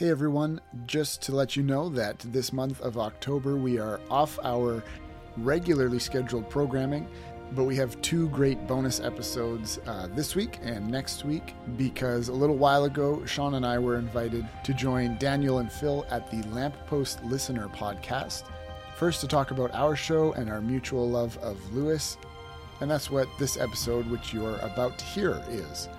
Hey everyone, just to let you know that this month of October we are off our regularly scheduled programming, but we have two great bonus episodes uh, this week and next week because a little while ago Sean and I were invited to join Daniel and Phil at the Lamppost Listener podcast. First, to talk about our show and our mutual love of Lewis, and that's what this episode, which you're about to hear, is.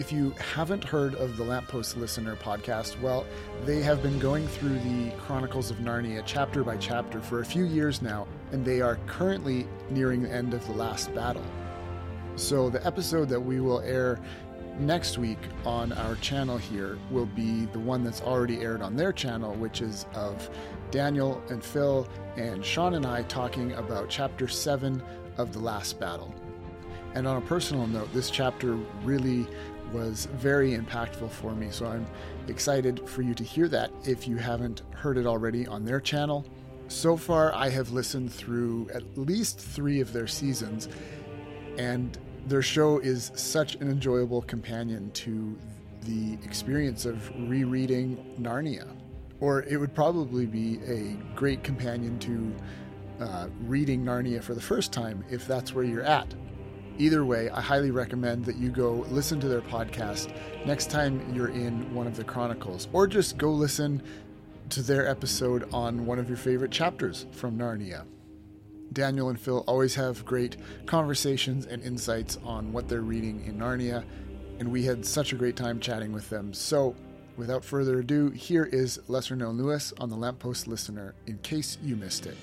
If you haven't heard of the Lamppost Listener podcast, well, they have been going through the Chronicles of Narnia chapter by chapter for a few years now, and they are currently nearing the end of the last battle. So, the episode that we will air next week on our channel here will be the one that's already aired on their channel, which is of Daniel and Phil and Sean and I talking about chapter 7 of The Last Battle. And on a personal note, this chapter really was very impactful for me. So I'm excited for you to hear that if you haven't heard it already on their channel. So far, I have listened through at least three of their seasons, and their show is such an enjoyable companion to the experience of rereading Narnia. Or it would probably be a great companion to uh, reading Narnia for the first time if that's where you're at. Either way, I highly recommend that you go listen to their podcast next time you're in one of the Chronicles, or just go listen to their episode on one of your favorite chapters from Narnia. Daniel and Phil always have great conversations and insights on what they're reading in Narnia, and we had such a great time chatting with them. So, without further ado, here is Lesser Known Lewis on the Lamppost Listener in case you missed it.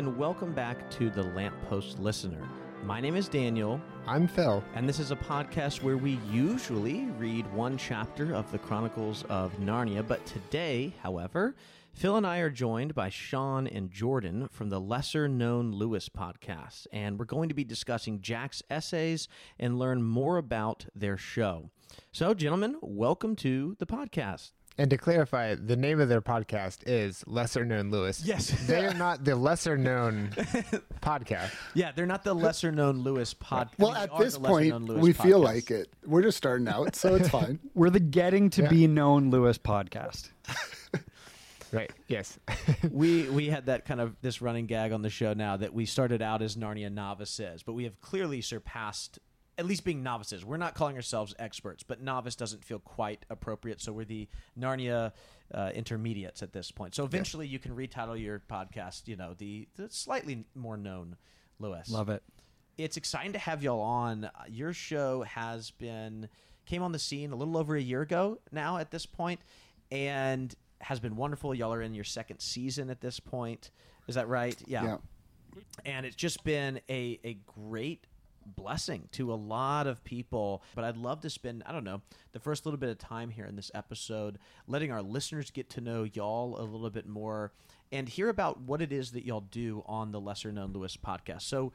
And welcome back to the Lamppost Listener. My name is Daniel, I'm Phil. and this is a podcast where we usually read one chapter of the Chronicles of Narnia. But today, however, Phil and I are joined by Sean and Jordan from the Lesser Known Lewis podcast, and we're going to be discussing Jack's essays and learn more about their show. So, gentlemen, welcome to the podcast. And to clarify, the name of their podcast is Lesser Known Lewis. Yes. They are not the lesser known podcast. Yeah, they're not the lesser known Lewis podcast. Well, at this point, we feel like it. We're just starting out, so it's fine. We're the Getting to Yeah. Be Known Lewis podcast. Right. Yes. we we had that kind of this running gag on the show now that we started out as Narnia novices, but we have clearly surpassed at least being novices. We're not calling ourselves experts, but novice doesn't feel quite appropriate, so we're the Narnia uh, intermediates at this point. So eventually, you can retitle your podcast, you know, the, the slightly more known Lewis. Love it. It's exciting to have y'all on. Uh, Your show has been came on the scene a little over a year ago now at this point, and has been wonderful. Y'all are in your second season at this point. Is that right? Yeah. And it's just been a a great blessing to a lot of people. But I'd love to spend, I don't know, the first little bit of time here in this episode letting our listeners get to know y'all a little bit more and hear about what it is that y'all do on the Lesser Known Lewis podcast. So,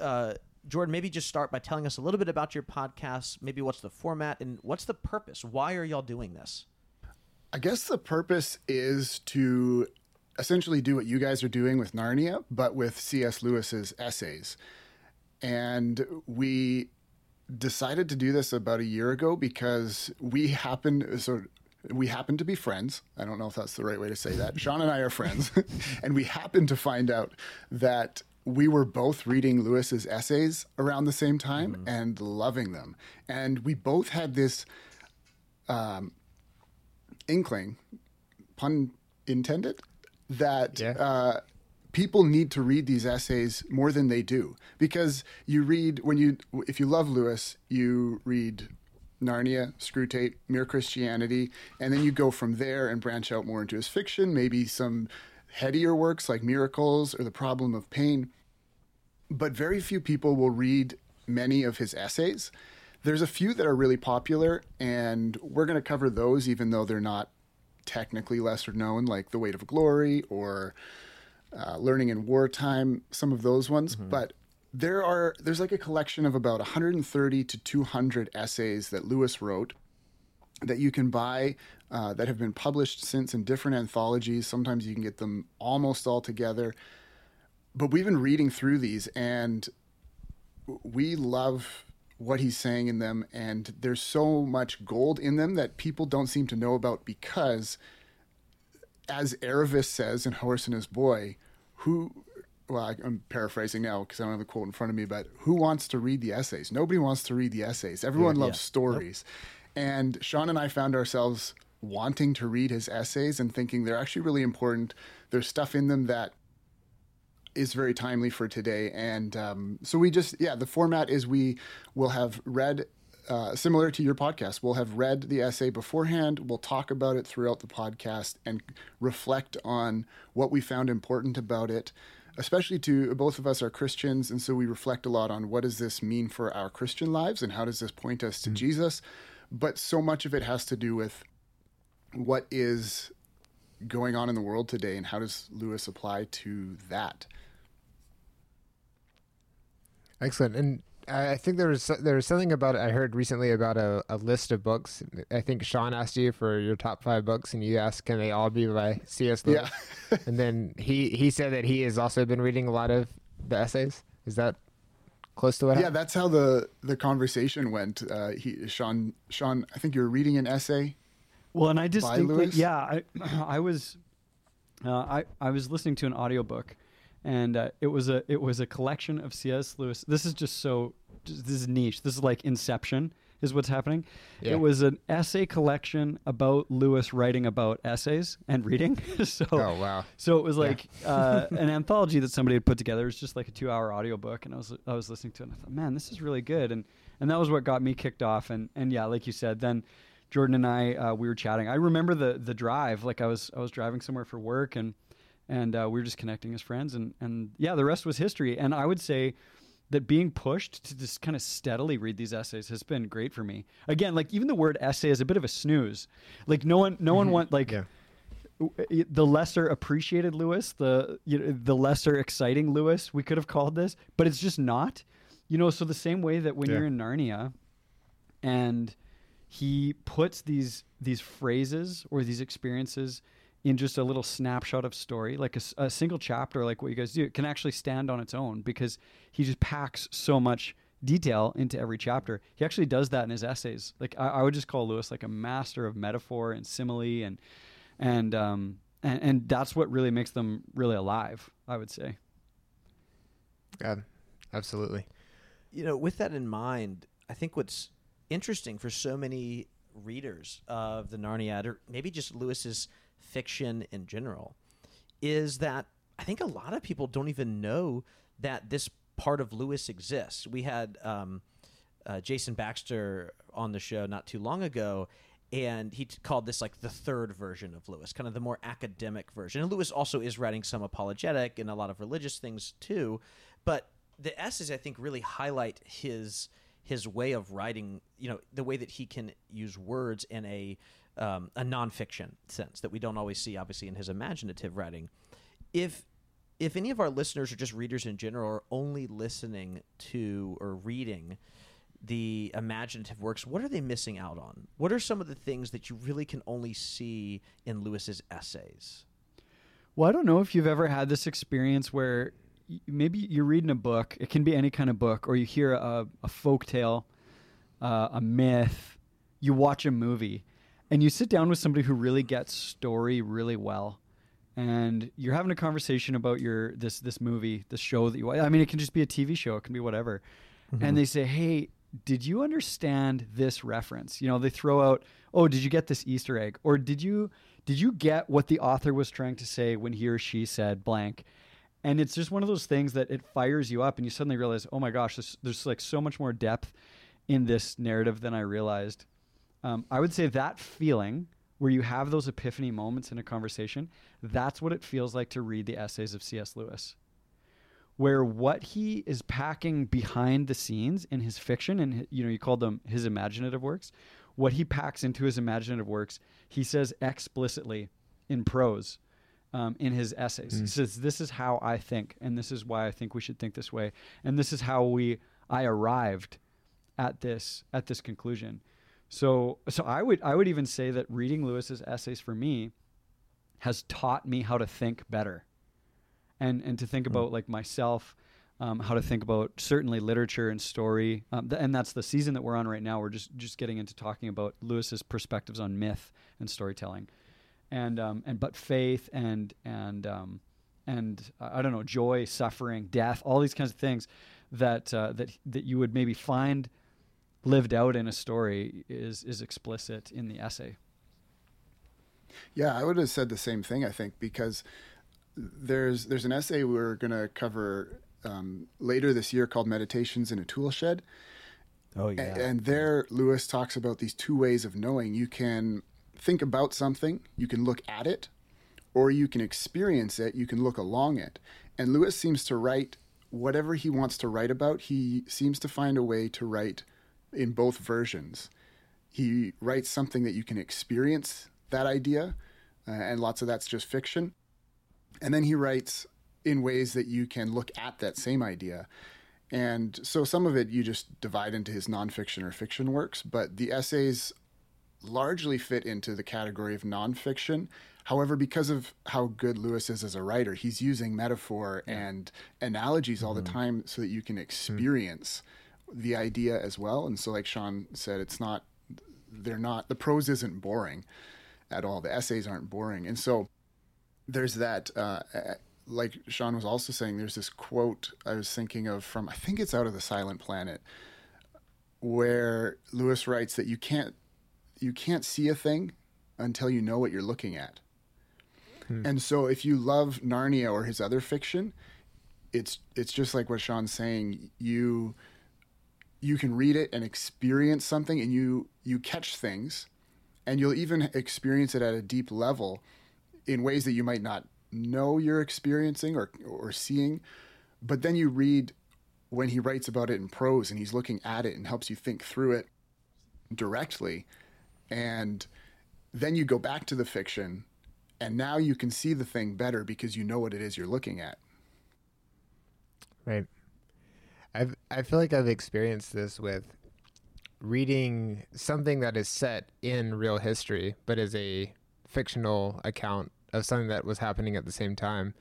uh, Jordan, maybe just start by telling us a little bit about your podcast, maybe what's the format and what's the purpose? Why are y'all doing this? I guess the purpose is to essentially do what you guys are doing with Narnia, but with C.S. Lewis's essays. And we decided to do this about a year ago because we happen so we happen to be friends. I don't know if that's the right way to say that. Sean and I are friends, and we happened to find out that we were both reading Lewis's essays around the same time and loving them. And we both had this um, inkling, pun intended, that Yeah. uh, people need to read these essays more than they do because you read when you if you love Lewis, you read Narnia, Screwtape, Mere Christianity, and then you go from there and branch out more into his fiction, maybe some headier works like Miracles or The Problem of Pain. But very few people will read many of his essays. There's a few that are really popular, and we're going to cover those, even though they're not technically lesser known, like The Weight of Glory or uh, Learning in Wartime, some of those ones. But there are there's like a collection of about 130 to 200 essays that Lewis wrote that you can buy uh, that have been published since in different anthologies. Sometimes you can get them almost all together. But we've been reading through these and we love what he's saying in them. And there's so much gold in them that people don't seem to know about because, as Aravis says in Horse and His Boy, who well, I'm paraphrasing now because I don't have the quote in front of me, but who wants to read the essays? Nobody wants to read the essays. Everyone Yeah. loves stories. And Sean and I found ourselves wanting to read his essays and thinking they're actually really important. There's stuff in them that is very timely for today. And um, so we just, yeah, the format is we will have read, uh, similar to your podcast, we'll have read the essay beforehand. We'll talk about it throughout the podcast and reflect on what we found important about it. Especially to both of us are Christians, and so we reflect a lot on what does this mean for our Christian lives and how does this point us to Jesus. But so much of it has to do with what is going on in the world today and how does Lewis apply to that? Excellent. And I I think there was there was something about it I heard recently about a, a list of books. I think Sean asked you for your top five books, and you asked, "Can they all be by C.S. Lewis?" Yeah. and then he he said that he has also been reading a lot of the essays. Is that close to what? yeah, happened? that's how the the conversation went. Uh, he, Sean, Sean, I think you were reading an essay. Well, and I distinctly, yeah, I, I was, uh, I, I was listening to an audiobook, and uh, it was a, it was a collection of C.S. Lewis. This is just so, just, this is niche. This is like Inception, is what's happening. Yeah. It was an essay collection about Lewis writing about essays and reading. so, Oh wow. so it was like uh, an anthology that somebody had put together. It was just like a two-hour audiobook, and I was I was listening to it. and I thought, man, this is really good, and and that was what got me kicked off. And and yeah, like you said, then Jordan and I uh, we were chatting. I remember the the drive. Like I was I was driving somewhere for work, and and uh, we were just connecting as friends. And and yeah, the rest was history. And I would say that being pushed to just kind of steadily read these essays has been great for me. Again, like even the word essay is a bit of a snooze. Like no one no one want like Yeah. the lesser appreciated Lewis, the you know, the lesser exciting Lewis, we could have called this, but it's just not. You know, so the same way that when Yeah. you're in Narnia and he puts these these phrases or these experiences in just a little snapshot of story, like a single chapter, like what you guys do, it can actually stand on its own because he just packs so much detail into every chapter. He actually does that in his essays. Like I, I would just call Lewis like a master of metaphor and simile and and um and, and that's what really makes them really alive. I would say. Yeah. Absolutely. you know, with that in mind, I think what's interesting for so many readers of the Narniad, or maybe just Lewis's fiction in general, is that I think a lot of people don't even know that this part of Lewis exists. We had um, uh, Jason Baxter on the show not too long ago. And he t- called this like the third version of Lewis, kind of the more academic version. And Lewis also is writing some apologetic and a lot of religious things too. But the essays, I think, really highlight his his way of writing. You know, the way that he can use words in a um, a nonfiction sense that we don't always see, obviously, in his imaginative writing. If if any of our listeners or just readers in general are only listening to or reading the imaginative works, what are they missing out on? What are some of the things that you really can only see in Lewis's essays? Well, I don't know if you've ever had this experience where maybe you're reading a book. It can be any kind of book, or you hear a, a folk tale, uh, a myth. You watch a movie, and you sit down with somebody who really gets story really well, and you're having a conversation about your this this movie, this show that you. I mean, it can just be a TV show. It can be whatever. And mm-hmm. they say, "Hey, did you understand this reference?" You know, they throw out, "Oh, did you get this Easter egg?" Or did you did you get what the author was trying to say when he or she said blank? And it's just one of those things that it fires you up, and you suddenly realize, "Oh my gosh, this, there's like so much more depth in this narrative than I realized." Um, I would say that feeling where you have those epiphany moments in a conversation, that's what it feels like to read the essays of C.S. Lewis where what he is packing behind the scenes in his fiction and you know you called them his imaginative works what he packs into his imaginative works he says explicitly in prose um, in his essays. He Mm. says, "This is how I think, and this is why I think we should think this way, and this is how we I arrived at this at this conclusion." So, so I would I would even say that reading Lewis's essays for me has taught me how to think better, and and to think Mm. about like myself, um, how to think about certainly literature and story, um, th- and that's the season that we're on right now. We're just just getting into talking about Lewis's perspectives on myth and storytelling, and um, and but faith and and um, and uh, I don't know joy, suffering, death, all these kinds of things that uh, that that you would maybe find lived out in a story is is explicit in the essay. Yeah, I would have said the same thing. I think because there's there's an essay we're going to cover um, later this year called "Meditations in a Tool Shed," Oh A- and there Lewis talks about these two ways of knowing. You can think about something, you can look at it, or you can experience it. You can look along it. And Lewis seems to write whatever he wants to write about. He seems to find a way to write in both versions. He writes something that you can experience that idea, uh, and lots of that's just fiction. And then he writes in ways that you can look at that same idea. And so some of it you just divide into his nonfiction or fiction works, but the essays largely fit into the category of nonfiction. However, because of how good Lewis is as a writer, he's using metaphor and analogies all the time so that you can experience the idea as well. And so, like Sean said, it's not, they're not, the prose isn't boring at all. The essays aren't boring. And so there's that, uh, like Sean was also saying, there's this quote I was thinking of from, I think it's out of the Silent Planet, where Lewis writes that you can't you can't see a thing until you know what you're looking at. And so if you love Narnia or his other fiction, it's it's just like what Sean's saying. You you can read it and experience something and you you catch things and you'll even experience it at a deep level in ways that you might not know you're experiencing or or seeing. But then you read when he writes about it in prose and he's looking at it and helps you think through it directly and then you go back to the fiction and now you can see the thing better because you know what it is you're looking at Right. I've I feel like I've experienced this with reading something that is set in real history, but is a fictional account of something that was happening at the same time,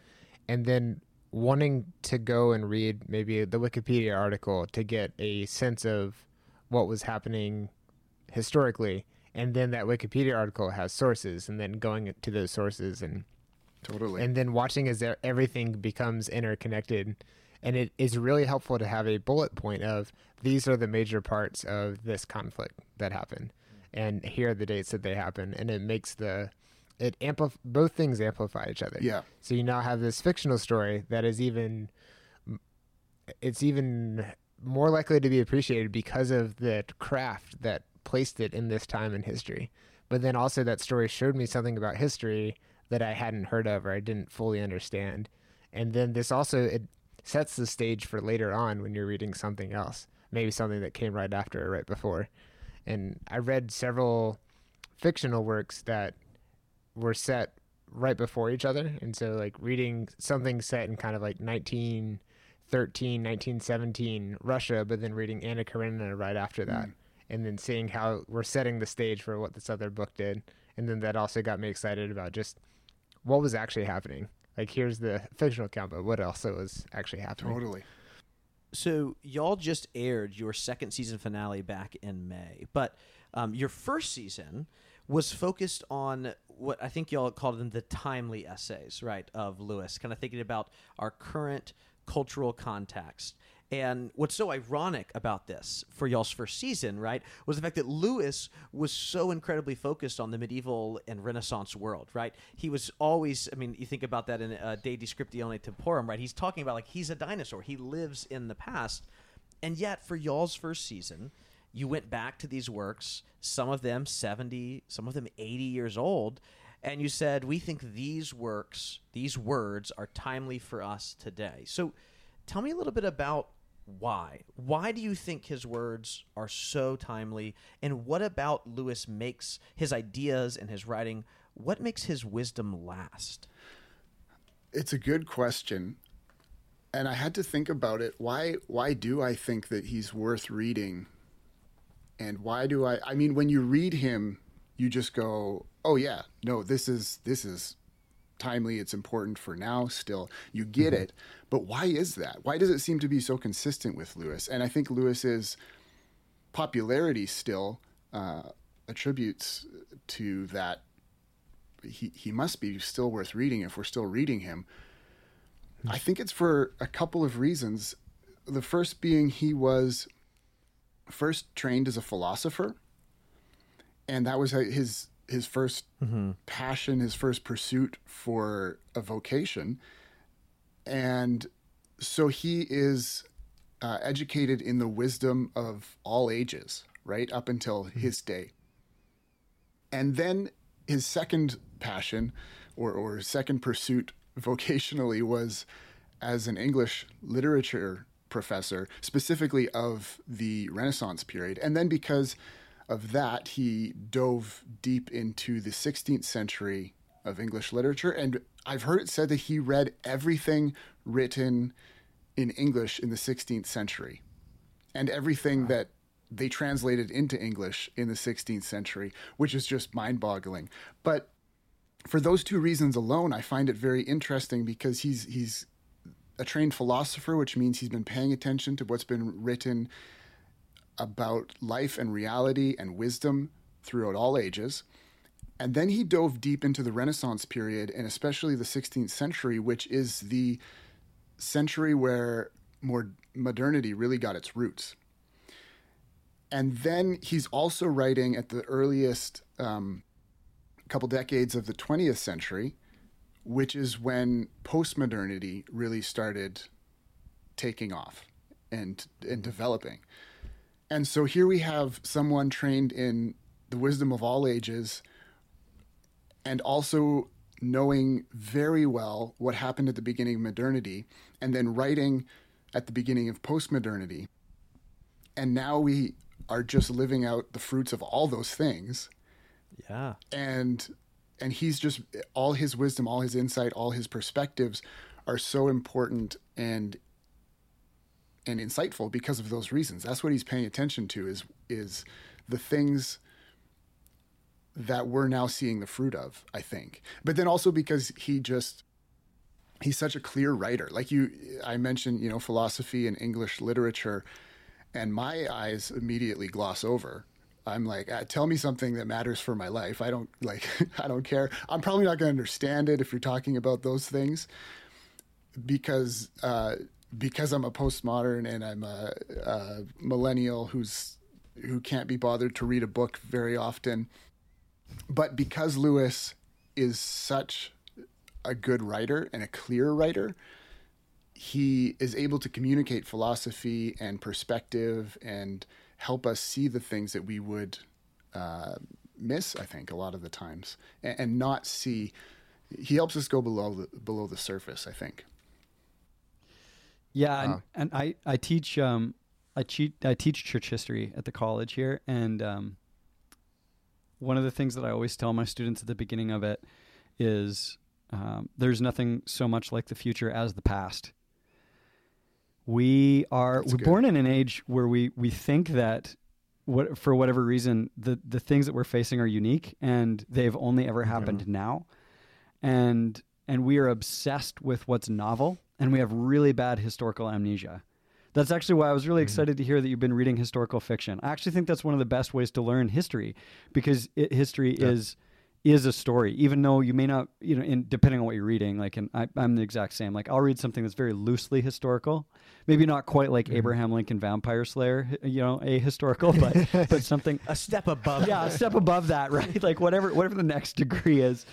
and then wanting to go and read maybe the Wikipedia article to get a sense of what was happening historically, and then that Wikipedia article has sources, and then going to those sources and totally. and then watching as everything becomes interconnected and it is really helpful to have a bullet point of these are the major parts of this conflict that happened and here are the dates that they happen and it makes the it amplif- both things amplify each other yeah so you now have this fictional story that is even it's even more likely to be appreciated because of the craft that placed it in this time in history. But then also that story showed me something about history that I hadn't heard of or I didn't fully understand. And then this also it sets the stage for later on when you're reading something else, maybe something that came right after or right before. And I read several fictional works that were set right before each other. And so, like, reading something set in kind of like 1913, 1917 Russia, but then reading Anna Karenina right after hmm. that. And then seeing how we're setting the stage for what this other book did. And then that also got me excited about just what was actually happening. Like, here's the fictional account, but what else was actually happening? totally So y'all just aired your second season finale back in May, but um, your first season was focused on what I think y'all called them the timely essays, right, of Lewis, kind of thinking about our current cultural context. And what's so ironic about this for y'all's first season, right, was the fact that Lewis was so incredibly focused on the medieval and Renaissance world, right? He was always, I mean, you think about that in uh, De Descriptione Temporum, right? He's talking about like he's a dinosaur, he lives in the past. And yet, for y'all's first season, you went back to these works, some of them 70, some of them 80 years old, and you said, We think these works, these words, are timely for us today. So tell me a little bit about why. Why do you think his words are so timely? And what about Lewis makes his ideas and his writing, what makes his wisdom last? It's a good question. And I had to think about it. Why why do I think that he's worth reading? And why do I I mean when you read him, you just go, "Oh yeah, no, this is this is timely, it's important for now still." You get mm-hmm. it. But why is that? Why does it seem to be so consistent with Lewis? And I think Lewis's popularity still uh, attributes to that he he must be still worth reading if we're still reading him. I think it's for a couple of reasons. The first being he was first trained as a philosopher, and that was his his 1st mm-hmm. passion, his first pursuit for a vocation, and so he is uh, educated in the wisdom of all ages, right up until mm-hmm. his day. And then his second passion or, or second pursuit vocationally was as an English literature professor, specifically of the Renaissance period. And then because of that, he dove deep into the 16th century of English literature. And I've heard it said that he read everything written in English in the 16th century and everything wow. that they translated into English in the 16th century, which is just mind boggling. But for those two reasons alone, I find it very interesting because he's he's a trained philosopher, which means he's been paying attention to what's been written about life and reality and wisdom throughout all ages. And then he dove deep into the Renaissance period and especially the 16th century, which is the century where more modernity really got its roots. And then he's also writing at the earliest um, couple decades of the 20th century, which is when postmodernity really started taking off and and developing. And so here we have someone trained in the wisdom of all ages and also knowing very well what happened at the beginning of modernity and then writing at the beginning of postmodernity. And now we are just living out the fruits of all those things yeah. And and he's just all his wisdom, all his insight, all his perspectives are so important and and insightful because of those reasons. That's what he's paying attention to is is the things that we're now seeing the fruit of, I think. But then also because he just he's such a clear writer. Like you I mentioned, you know, philosophy and English literature and my eyes immediately gloss over I'm like, uh, tell me something that matters for my life. I don't like, I don't care. I'm probably not going to understand it if you're talking about those things, because uh, because I'm a postmodern and I'm a, a millennial who's who can't be bothered to read a book very often. But because Lewis is such a good writer and a clear writer, he is able to communicate philosophy and perspective and help us see the things that we would uh, miss. I think a lot of the times, and, and, not see. He helps us go below the below the surface. I think. Yeah, and, and I I teach um I teach I teach church history at the college here, and um, one of the things that I always tell my students at the beginning of it is um, there's nothing so much like the future as the past. We are That's we're good. born in an age where we we think that what for whatever reason the the things that we're facing are unique and they've only ever happened yeah. now. And and we are obsessed with what's novel and we have really bad historical amnesia. That's actually why I was really mm-hmm. excited to hear that you've been reading historical fiction. I actually think that's one of the best ways to learn history because it, history yeah. is is a story, even though you may not, you know, in, depending on what you're reading. Like, and I, am the exact same. Like, I'll read something that's very loosely historical, maybe not quite like mm-hmm. Abraham Lincoln Vampire Slayer, you know, a historical, but but something a step above. Yeah, a step above that, right? Like whatever whatever the next degree is.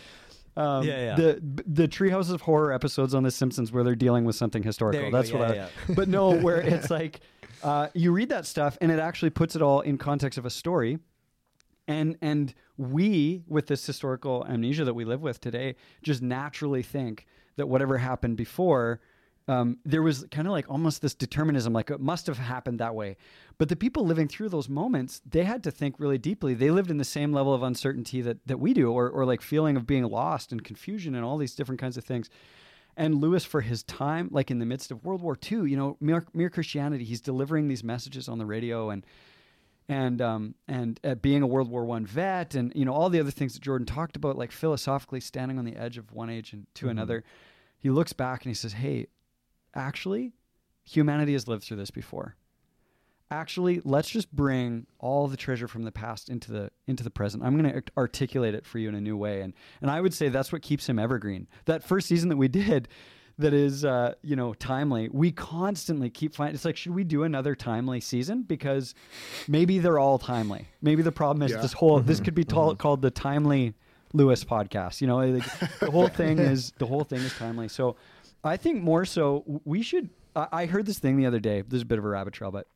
Um, yeah, yeah. The the Treehouse of Horror episodes on The Simpsons where they're dealing with something historical. That's go. what yeah, I. Yeah. But no, where it's like uh, you read that stuff and it actually puts it all in context of a story and and we with this historical amnesia that we live with today just naturally think that whatever happened before um, there was kind of like almost this determinism like it must have happened that way but the people living through those moments they had to think really deeply they lived in the same level of uncertainty that, that we do or, or like feeling of being lost and confusion and all these different kinds of things And Lewis, for his time, like in the midst of World War II, you know, mere, mere Christianity, he's delivering these messages on the radio and and um, and uh, being a World War One vet, and you know all the other things that Jordan talked about, like philosophically standing on the edge of one age and to Mhm. another. He looks back and he says, "Hey, actually, humanity has lived through this before. Actually, let's just bring all the treasure from the past into the into the present. I'm going to articulate it for you in a new way." And and I would say that's what keeps him evergreen. That first season that we did. That is, uh, you know, timely. We constantly keep finding. It's like, should we do another timely season? Because maybe they're all timely. Maybe the problem is Yeah. this whole. This could be tall, called the timely Lewis podcast. You know, like, the whole thing is the whole thing is timely. So, I think more so we should. I, I heard this thing the other day. This is a bit of a rabbit trail, but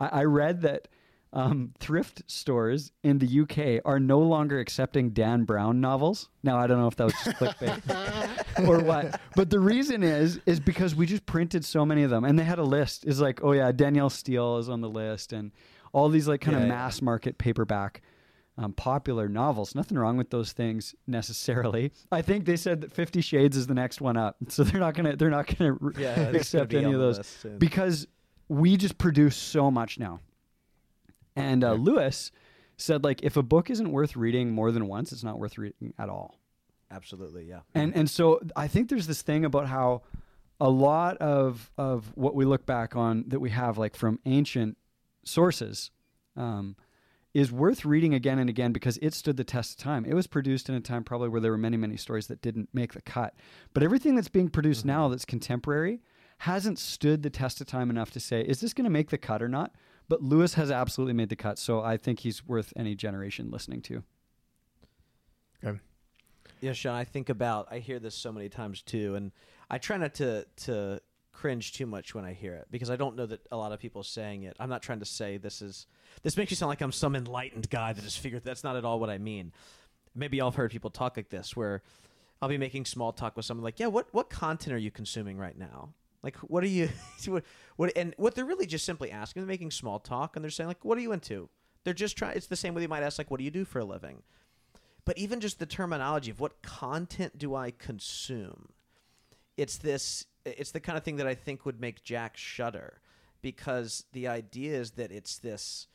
I, I read that um, thrift stores in the UK are no longer accepting Dan Brown novels. Now I don't know if that was just clickbait or what, but the reason is is because we just printed so many of them, and they had a list. Is like, oh yeah, Danielle Steel is on the list, and all these like kind Yeah, of yeah. mass market paperback. Um, popular novels. Nothing wrong with those things necessarily. I think they said that Fifty Shades is the next one up, so they're not gonna they're not gonna Yeah, it's gonna accept any of those because we just produce so much now. And uh, Lewis said, like, if a book isn't worth reading more than once, it's not worth reading at all. Absolutely, yeah. And and so I think there's this thing about how a lot of of what we look back on that we have like from ancient sources um, is worth reading again and again because it stood the test of time. It was produced in a time probably where there were many many stories that didn't make the cut, but everything that's being produced mm-hmm. now that's contemporary hasn't stood the test of time enough to say is this going to make the cut or not. But Lewis has absolutely made the cut, so I think he's worth any generation listening to. Okay. Yeah, Sean, I think about I hear this so many times too, and I try not to to cringe too much when I hear it because I don't know that a lot of people saying it. I'm not trying to say this is this makes you sound like I'm some enlightened guy that has figured that's not at all what I mean. Maybe have heard people talk like this where I'll be making small talk with someone like, "Yeah, what what content are you consuming right now?" Like, what are you what, what and what they're really just simply asking, they're making small talk and they're saying like, "What are you into?" They're just trying it's the same way they might ask like, "What do you do for a living?" but even just the terminology of what content do I consume? It's this it's the kind of thing that I think would make Jack shudder because the idea is that it's this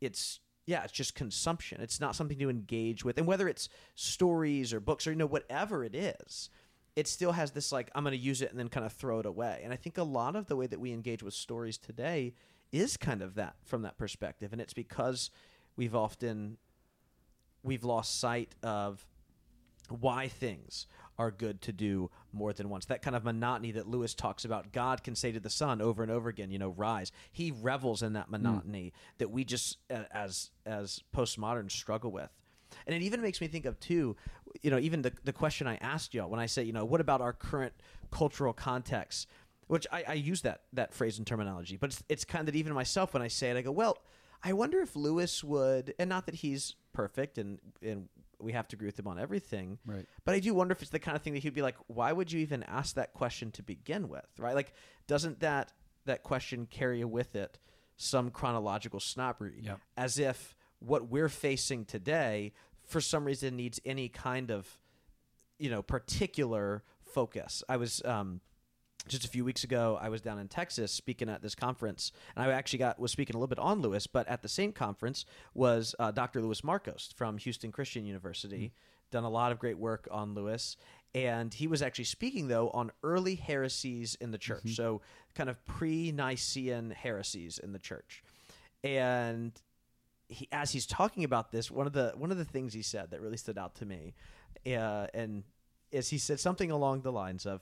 it's yeah, it's just consumption. It's not something to engage with. And whether it's stories or books or you know whatever it is, it still has this like I'm going to use it and then kind of throw it away. And I think a lot of the way that we engage with stories today is kind of that from that perspective and it's because we've often we've lost sight of why things are good to do more than once. That kind of monotony that Lewis talks about. God can say to the sun over and over again, you know, rise. He revels in that monotony that we just uh, as as postmoderns struggle with. And it even makes me think of too, you know, even the the question I asked y'all when I say, you know, what about our current cultural context? Which I, I use that that phrase and terminology, but it's, it's kind of even myself when I say it, I go, well, I wonder if Lewis would, and not that he's perfect and and we have to agree with him on everything, Right. but I do wonder if it's the kind of thing that he'd be like, why would you even ask that question to begin with, right? Like, doesn't that that question carry with it some chronological snobbery, Yep. as if what we're facing today, for some reason, needs any kind of, you know, particular focus. I was. Um, just a few weeks ago, I was down in Texas speaking at this conference, and I actually got was speaking a little bit on Lewis. But at the same conference was uh, Dr. Louis Markos from Houston Christian University, done a lot of great work on Lewis, and he was actually speaking though on early heresies in the church, so kind of pre-Nicene heresies in the church, and he, as he's talking about this, one of the one of the things he said that really stood out to me, uh, and is he said something along the lines of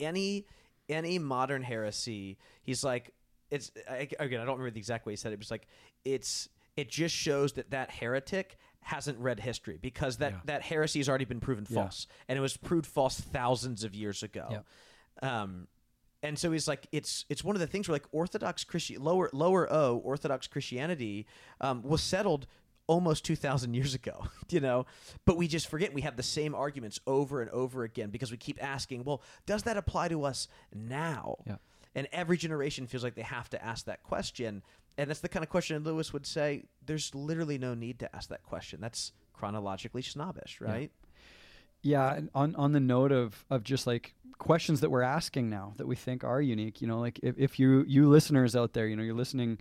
any any modern heresy he's like it's I, again i don't remember the exact way he said it but it's like it's it just shows that that heretic hasn't read history because that Yeah. that heresy has already been proven Yeah. false and it was proved false thousands of years ago um and so he's like it's it's one of the things where like orthodox christian lower lower o orthodox christianity um, was settled almost 2000 years ago you know? But we just forget we have the same arguments over and over again because we keep asking well does that apply to us now? Yeah. and every generation feels like they have to ask that question. And that's the kind of question lewis would say there's literally no need to ask that question. That's chronologically snobbish right? Yeah, and on on the note of of just like questions that we're asking now that we think are unique. You know, like if, if you you listeners out there, you know, you're listening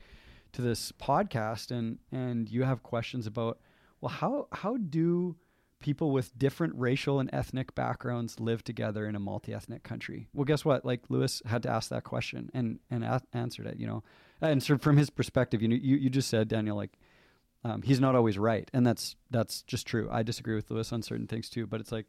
to this podcast and and you have questions about, well, how how do people with different racial and ethnic backgrounds live together in a multi-ethnic country? Well, guess what? Like Lewis had to ask that question and and a- answered it. You know, and so from his perspective, you know, you, you just said Daniel, like um, he's not always right, and that's that's just true. I disagree with Lewis on certain things too, but it's like,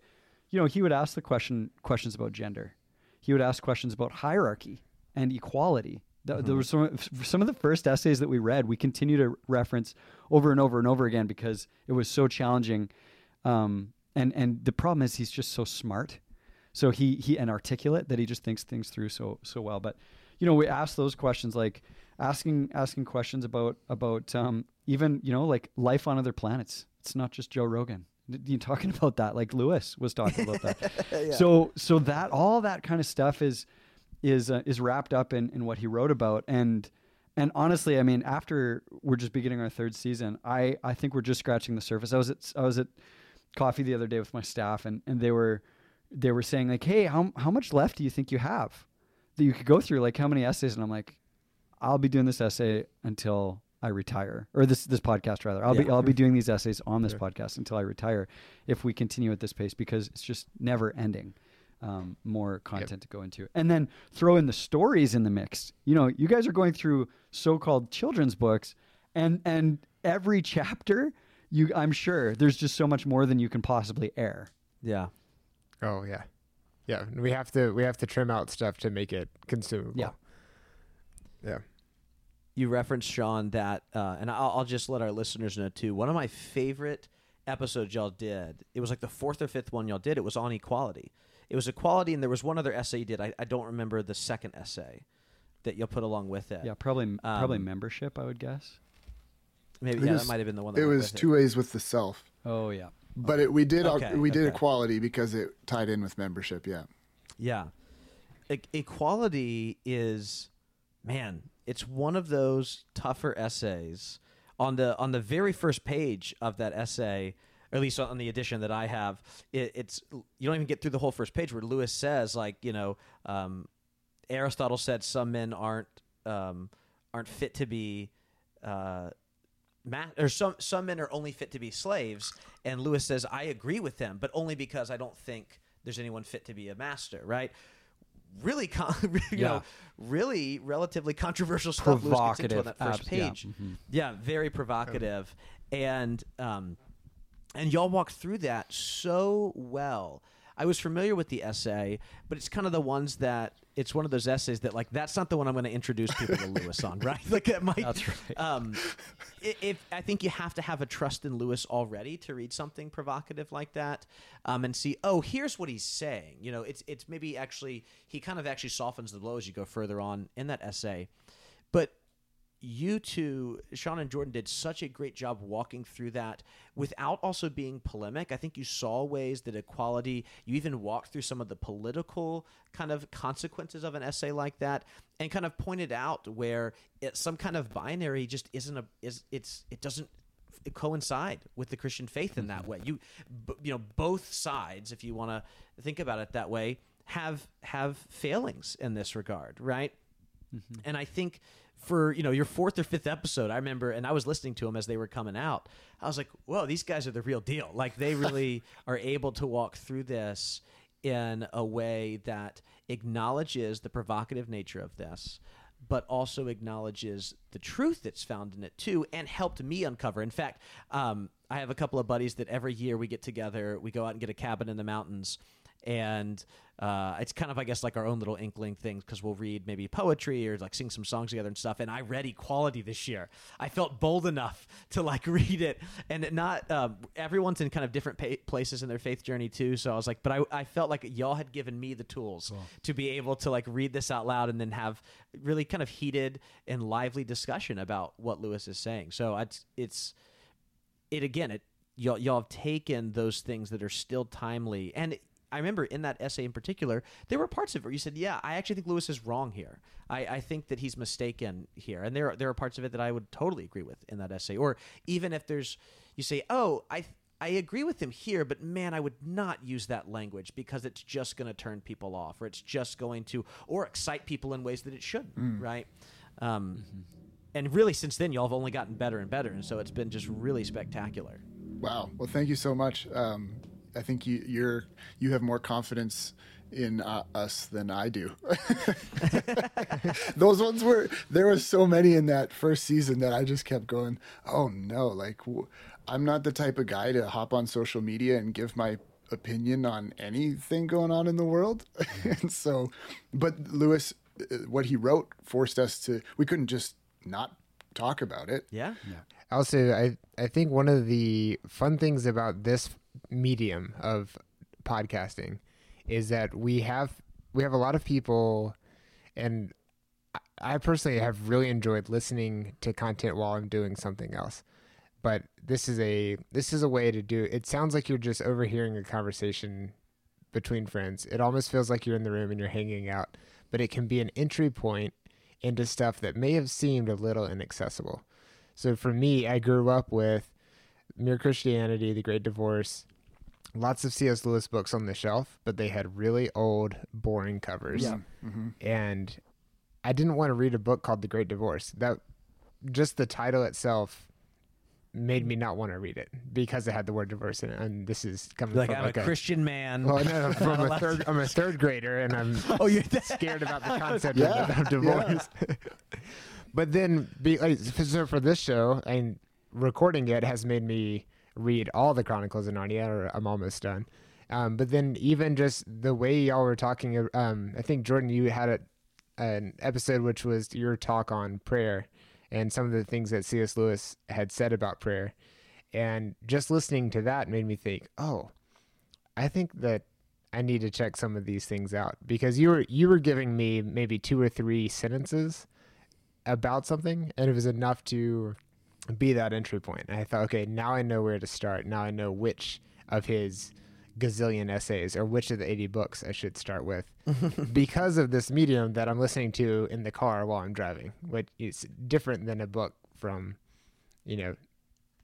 you know, he would ask the question questions about gender. He would ask questions about hierarchy and equality. Th- Mm-hmm. There were some some of the first essays that we read. We continue to reference over and over and over again because it was so challenging. Um, and and the problem is he's just so smart, so he he and articulate that he just thinks things through so so well. But you know, we ask those questions like asking asking questions about about um, even you know like life on other planets. It's not just Joe Rogan. You talking about that like Lewis was talking about that. So so that all that kind of stuff is is uh, is wrapped up in in what he wrote about and and honestly, I mean, after we're just beginning our third season, I I think we're just scratching the surface. I was at I was at coffee the other day with my staff and and they were they were saying like, "Hey, how how much left do you think you have that you could go through? Like how many essays?" And I'm like, "I'll be doing this essay until I retire, or this this podcast rather. I'll be I'll be doing these essays on this podcast until I retire, if we continue at this pace because it's just never ending. Um, more content to go into, and then throw in the stories in the mix. You know, you guys are going through so-called children's books, and and every chapter, you I'm sure there's just so much more than you can possibly air. Yeah. Oh yeah, yeah. We have to we have to trim out stuff to make it consumable. Yeah. yeah. you referenced Sean that, uh, and I'll, I'll just let our listeners know too. One of my favorite episodes y'all did. It was like the fourth or fifth one y'all did. It was on equality. It was equality, and there was one other essay you did. I, I don't remember the second essay that you'll put along with it. Yeah, probably probably Um, membership. I would guess. maybe It yeah, was- that might have been the one. That It was with two ways with the self, Oh yeah. but it, we did Okay, we did okay. equality because it tied in with membership. Yeah, Yeah. E- equality is man, it's one of those tougher essays. On the on the very first page of that essay, or at least on the edition that I have, it, it's you don't even get through the whole first page where Lewis says like, you know, um, Aristotle said some men aren't um, aren't fit to be uh, ma- or some some men are only fit to be slaves, and Lewis says I agree with them, but only because I don't think there's anyone fit to be a master, right? Really, con- you Yeah. know, really relatively controversial stuff. Lewis gets into on Provocative, that first abs- yeah. page. Mhm. Yeah, very provocative, and um, and y'all walked through that so well. I was familiar with the essay, but it's kind of the ones that it's one of those essays that like that's not the one I'm going to introduce people to Lewis on, right? Like that might. That's right. Um, i- if I think you have to have a trust in Lewis already to read something provocative like that, um, and see, oh, here's what he's saying. You know, it's it's maybe actually he kind of actually softens the blow as you go further on in that essay, but you two, Sean and Jordan, did such a great job walking through that without also being polemic. I think you saw ways that equality, you even walked through some of the political kind of consequences of an essay like that and kind of pointed out where it, some kind of binary just isn't a, is, it's, it doesn't coincide with the Christian faith in that mm-hmm. way. You, b- you know, both sides, if you want to think about it that way, have, have failings in this regard, right? And I think for you know your fourth or fifth episode, I remember, and I was listening to them as they were coming out. I was like, "Whoa, these guys are the real deal! Like they really are able to walk through this in a way that acknowledges the provocative nature of this." But also acknowledges the truth that's found in it too, and helped me uncover. In fact, um, I have a couple of buddies that every year we get together, we go out and get a cabin in the mountains, and uh, it's kind of I guess like our own little inkling things because we'll read maybe poetry or like sing some songs together and stuff. And I read Equality this year. I felt bold enough to like read it, and not um, everyone's in kind of different pa- places in their faith journey too. So I was like, but I, I felt like y'all had given me the tools to be able to like read this out loud and then have really kind of heated and lively discussion about what Lewis is saying. So it's it's it again it y'all y'all have taken those things that are still timely and I remember in that essay in particular, there were parts of it where you said, "Yeah, I actually think Lewis is wrong here. I, I think that he's mistaken here." And there, are, there are parts of it that I would totally agree with in that essay. Or even if there's, you say, "Oh, I, I agree with him here, but man, I would not use that language because it's just going to turn people off, or it's just going to, or excite people in ways that it shouldn't, Mm. right? Um, And really, since then, y'all have only gotten better and better, and so it's been just really spectacular. Wow. Well, thank you so much. Um, I think you, you're you have more confidence in uh, us than I do. Those ones were there were so many in that first season that I just kept going. Oh no! Like w- I'm not the type of guy to hop on social media and give my opinion on anything going on in the world. and so, but Lewis, uh, what he wrote forced us to. We couldn't just not talk about it. Yeah. Also, I I think one of the fun things about this medium of podcasting is that we have we have a lot of people, and I- personally have really enjoyed listening to content while I'm doing something else. But this is a this is a way to do. It sounds like you're just overhearing a conversation between friends. It almost feels like you're in the room and you're hanging out, but it can be an entry point into stuff that may have seemed a little inaccessible. So for me, I grew up with Mere Christianity, The Great Divorce, lots of C.S. Lewis books on the shelf, but they had really old, boring covers. Yeah. hmm And I didn't want to read a book called The Great Divorce. That just the title itself made me not want to read it because it had the word divorce in it. And this is coming Like from I'm like a Christian man. well, no, no, from a third. I'm a third grader, and I'm Oh, you're scared about the concept Yeah, of, of divorce. but then, be, like, so for this show, and recording it has made me read all the Chronicles of Narnia, or I'm almost done. Um, but then, even just the way y'all were talking, um, I think Jordan, you had a, an episode which was your talk on prayer and some of the things that C.S. Lewis had said about prayer, and just listening to that made me think, oh, I think that I need to check some of these things out because you were you were giving me maybe two or three sentences about something, and it was enough to be that entry point. And I thought, okay, now I know where to start. Now I know which of his gazillion essays or which of the 80 books I should start with because of this medium that I'm listening to in the car while I'm driving, which is different than a book from, you know,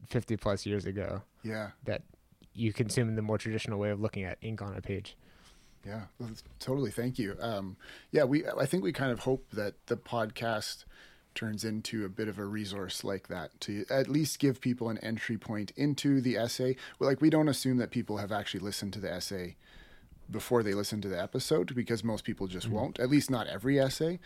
50 plus years ago Yeah. that you consume in the more traditional way of looking at ink on a page. Yeah, well, totally. Thank you. Um, yeah, we. I think we kind of hope that the podcast turns into a bit of a resource like that to at least give people an entry point into the essay. Like we don't assume that people have actually listened to the essay before they listen to the episode because most people just won't. At least not every essay.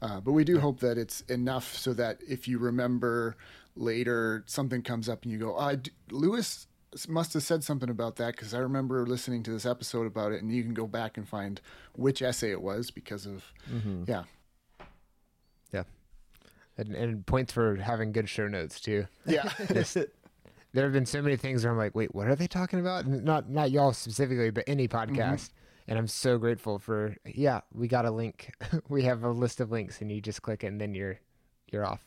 Uh, but we do hope that it's enough so that if you remember later something comes up and you go, uh, Lewis must have said something about that because I remember listening to this episode about it, and you can go back and find which essay it was because of yeah, Yeah. And, and points for having good show notes too. yeah, There have been so many things where I'm like, wait, what are they talking about? Not not y'all specifically, but any mm-hmm. podcast. And I'm so grateful for yeah, we got a link. we have a list of links and you just click it and then you're you're off.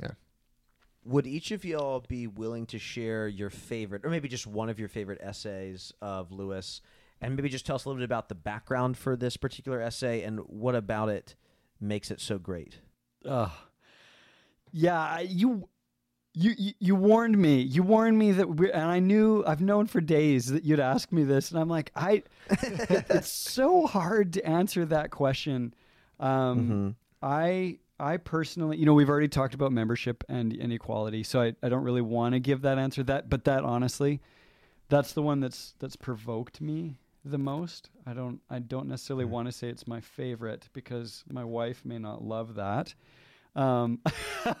Yeah. Would each of y'all be willing to share your favorite, or maybe just one of your favorite essays of Lewis, and maybe just tell us a little bit about the background for this particular essay and what about it makes it so great? Ugh. Yeah, you, you, you, you warned me. You warned me that, we and I knew I've known for days that you'd ask me this, and I'm like, I. it's so hard to answer that question. Um, I, I personally, you know, we've already talked about membership and inequality, so I, I don't really want to give that answer. That, but that honestly, that's the one that's that's provoked me the most. I don't I don't necessarily want to say it's my favorite because my wife may not love that. Um,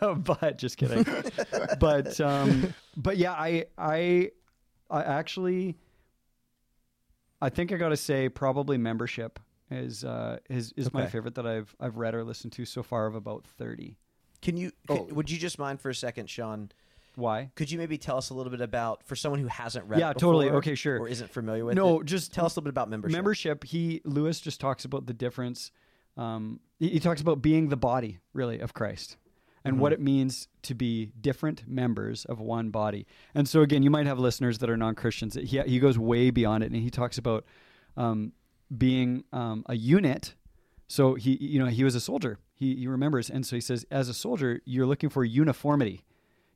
but just kidding. but um, but yeah, I I I actually I think I got to say probably membership is uh, is is my favorite that I've I've read or listened to so far of about thirty. Can you? Oh. Would you just mind for a second, Sean? Why? Could you maybe tell us a little bit about for someone who hasn't read? Yeah, totally. Okay, sure. Or isn't familiar with it? No, it? just tell us a little bit about membership. membership he lewis just talks about the difference um, he, he talks about being the body really of christ and what it means to be different members of one body and so again you might have listeners that are non-christians he, he goes way beyond it and he talks about um, being um, a unit so he you know he was a soldier he, he remembers and so he says as a soldier you're looking for uniformity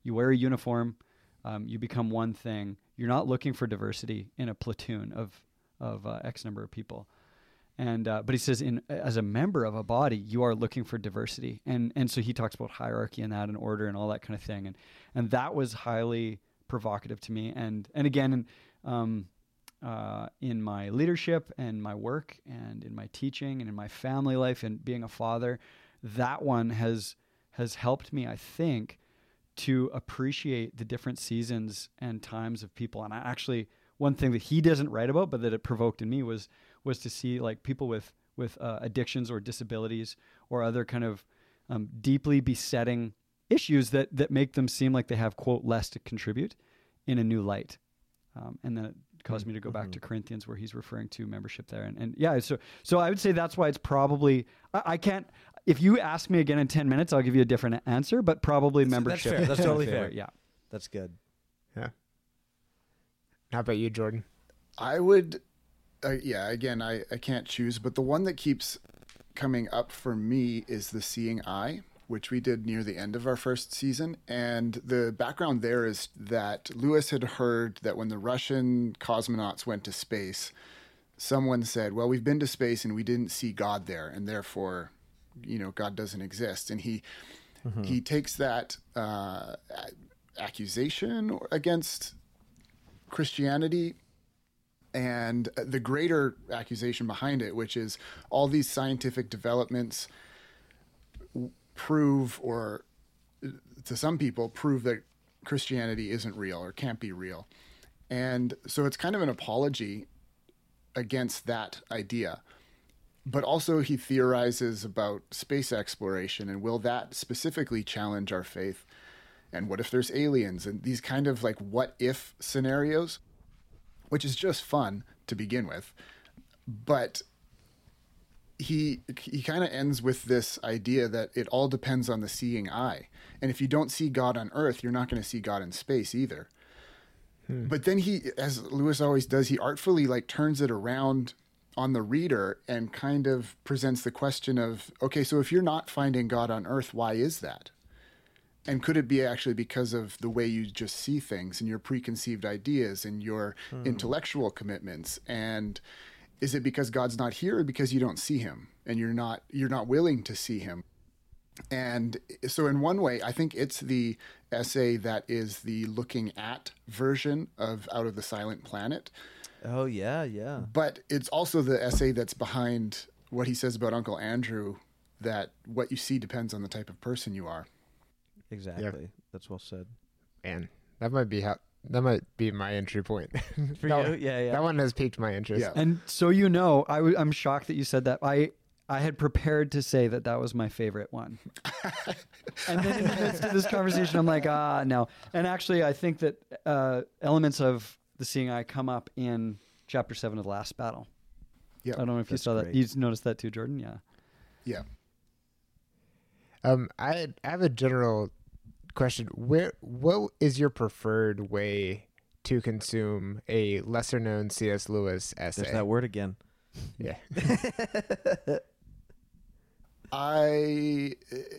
you wear a uniform Um, you become one thing. You're not looking for diversity in a platoon of of uh, X number of people. And uh, but he says, in as a member of a body, you are looking for diversity, and and so he talks about hierarchy and that, and order, and all that kind of thing, and and that was highly provocative to me. And and again, um, uh, in my leadership and my work, and in my teaching, and in my family life, and being a father, that one has has helped me, I think, to appreciate the different seasons and times of people. And I actually, one thing that he doesn't write about, but that it provoked in me was was to see like people with with uh, addictions or disabilities or other kind of um, deeply besetting issues that that make them seem like they have quote less to contribute in a new light. Um, and then it caused me to go back Mm-hmm. to Corinthians where he's referring to membership there. And, and yeah, so so I would say that's why it's probably I, I can't. If you ask me again in ten minutes, I'll give you a different answer. But probably That's- that's membership. fair. That's totally fair. Yeah. That's good. Yeah. How about you, Jordan? I would, uh, yeah, again, I, I can't choose, but the one that keeps coming up for me is The Seeing Eye, which we did near the end of our first season. And the background there is that Lewis had heard that when the Russian cosmonauts went to space, someone said, Well, we've been to space and we didn't see God there, and therefore, you know, God doesn't exist. And he, he takes that uh, accusation against Christianity and the greater accusation behind it, which is all these scientific developments prove, or to some people, prove that Christianity isn't real or can't be real. And so it's kind of an apology against that idea. But also, he theorizes about space exploration and will that specifically challenge our faith? And what if there's aliens and these kind of like what if scenarios? which is just fun to begin with. But he he kind of ends with this idea that it all depends on the seeing eye. And if you don't see God on earth, you're not going to see God in space either. Hmm. But then he as Lewis always does, he artfully like turns it around on the reader and kind of presents the question of okay, so if you're not finding God on earth, why is that? And could it be actually because of the way you just see things and your preconceived ideas and your hmm. intellectual commitments? And is it because God's not here or because you don't see him and you're not you're not willing to see him? And so in one way, I think it's the essay that is the looking at version of Out of the Silent Planet. Oh yeah, yeah. But it's also the essay that's behind what he says about Uncle Andrew that what you see depends on the type of person you are. Exactly. That's well said. And that might be how that might be my entry point. For that, you, yeah, yeah. that one has piqued my interest. Yeah. And so you know, I w- I'm shocked that you said that. I I had prepared to say that that was my favorite one, and then in the midst of this conversation, I'm like, ah, no. And actually, I think that uh, elements of the seeing eye come up in chapter seven of the last battle. Yeah. I don't know if you That's saw that. You noticed that too, Jordan? Yeah. Yeah. Um, I I have a general question. Where what is your preferred way to consume a lesser known C.S. Lewis essay? There's that word again. Yeah. I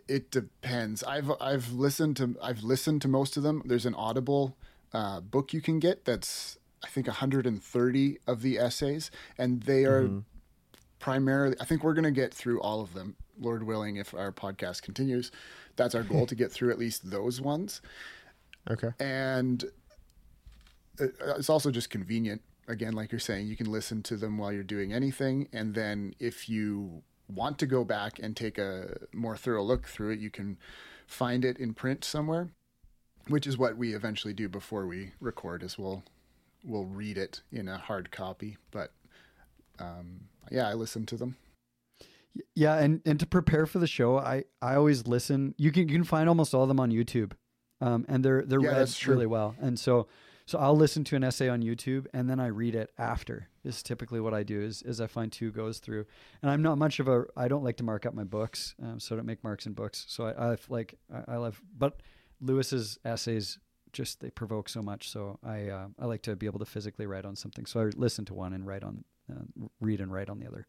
it depends. I've I've listened to I've listened to most of them. There's an Audible uh, book you can get that's I think 130 of the essays, and they are mm-hmm. primarily. I think we're going to get through all of them, Lord willing, if our podcast continues. That's our goal to get through at least those ones, Okay. and uh, uh, it's also just convenient. Again, like you're saying, you can listen to them while you're doing anything, and then if you want to go back and take a more thorough look through it, you can find it in print somewhere, which is what we eventually do before we record. Is we'll we'll read it in a hard copy, but um, yeah, I listen to them. Yeah, and and to prepare for the show, I I always listen. You can you can find almost all of them on YouTube, um, and they're they're Yeah, read really well. And so so I'll listen to an essay on YouTube and then I read it after. Is typically what I do. Is is I find two goes through, and I'm not much of a. I don't like to mark up my books, um, so I don't make marks in books. So I, I like I, I love, but Lewis's essays just they provoke so much. So I uh, I like to be able to physically write on something. So I listen to one and write on, uh, read and write on the other.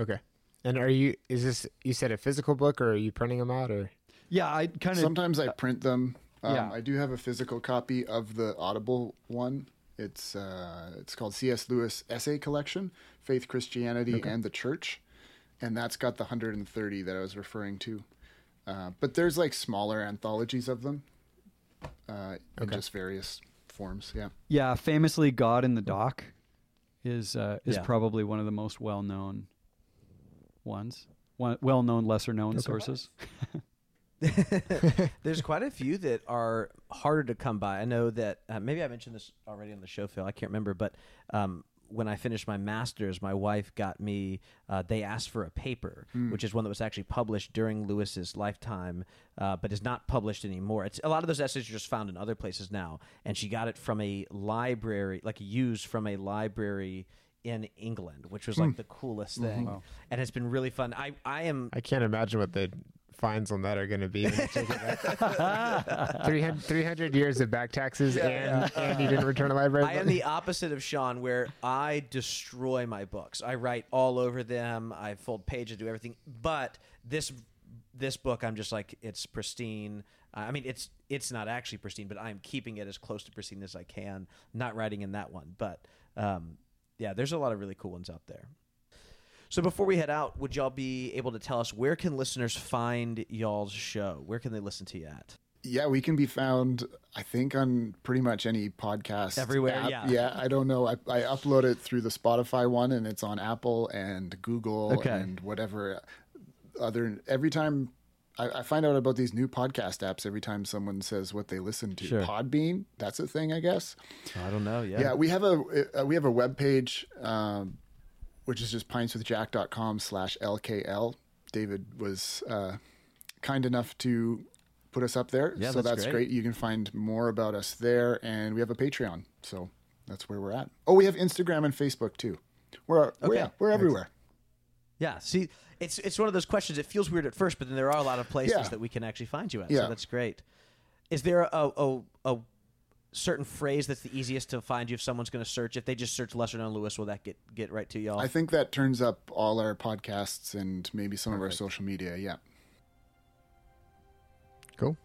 Okay. And are you? Is this? You said a physical book, or are you printing them out, or? Yeah, I kind of Sometimes I print them. Um, Yeah. I do have a physical copy of the Audible one. It's uh, it's called C.S. Lewis Essay Collection: Faith, Christianity, and the Church, and that's got the 130 that I was referring to. Uh, but there's like smaller anthologies of them, uh, in just various forms. Yeah. Yeah, famously, God in the Dock is uh, is Yeah. probably one of the most well known ones. One, well known, lesser known sources. There's quite a few that are harder to come by. I know that uh, maybe I mentioned this already on the show, Phil. I can't remember, but um, when I finished my master's, my wife got me. Uh, they asked for a paper, which is one that was actually published during Lewis's lifetime, uh, but is not published anymore. It's a lot of those essays are just found in other places now, and she got it from a library, like used from a library in England, which was like the coolest thing, and it's been really fun. I I am I can't imagine what the fines on that are going to be. When you take it back. 300, 300 years of back taxes and, and you didn't return a library I am the opposite of Sean, where I destroy my books. I write all over them. I fold pages, do everything. But this this book, I'm just like it's pristine. Uh, I mean, it's it's not actually pristine, but I'm keeping it as close to pristine as I can. Not writing in that one, but um, yeah, there's a lot of really cool ones out there. So before we head out, would y'all be able to tell us where can listeners find y'all's show? Where can they listen to you at? Yeah, we can be found, I think, on pretty much any podcast. Everywhere, app. yeah. Yeah, I don't know. I, I upload it through the Spotify one, and it's on Apple and Google Okay. and whatever other. Every time I, I find out about these new podcast apps, every time someone says what they listen to, Sure. Podbean, that's a thing, I guess. I don't know. Yeah. Yeah, we have a uh, we have a web page, um, which is just pintswithjack.com slash lkl. David was uh, kind enough to put us up there, Yeah, so that's that's great. great. You can find more about us there, and we have a Patreon, so that's where we're at. Oh, we have Instagram and Facebook too. We're we're, yeah, we're everywhere. Yeah, see, it's it's one of those questions. It feels weird at first, but then there are a lot of places Yeah. that we can actually find you at. Yeah. So that's great. Is there a, a a certain phrase that's the easiest to find you if someone's going to search? If they just search lesser known Lewis, will that get get right to y'all? I think that turns up all our podcasts and maybe some of our social media. Yeah. Cool.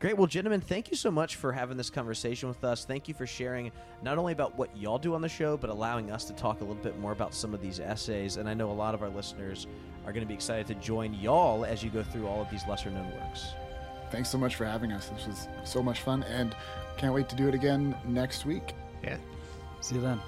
Great. Well, gentlemen, thank you so much for having this conversation with us. Thank you for sharing not only about what y'all do on the show, but allowing us to talk a little bit more about some of these essays. And I know a lot of our listeners are going to be excited to join y'all as you go through all of these lesser known works. Thanks so much for having us. This was so much fun, and can't wait to do it again next week. Yeah. See you then.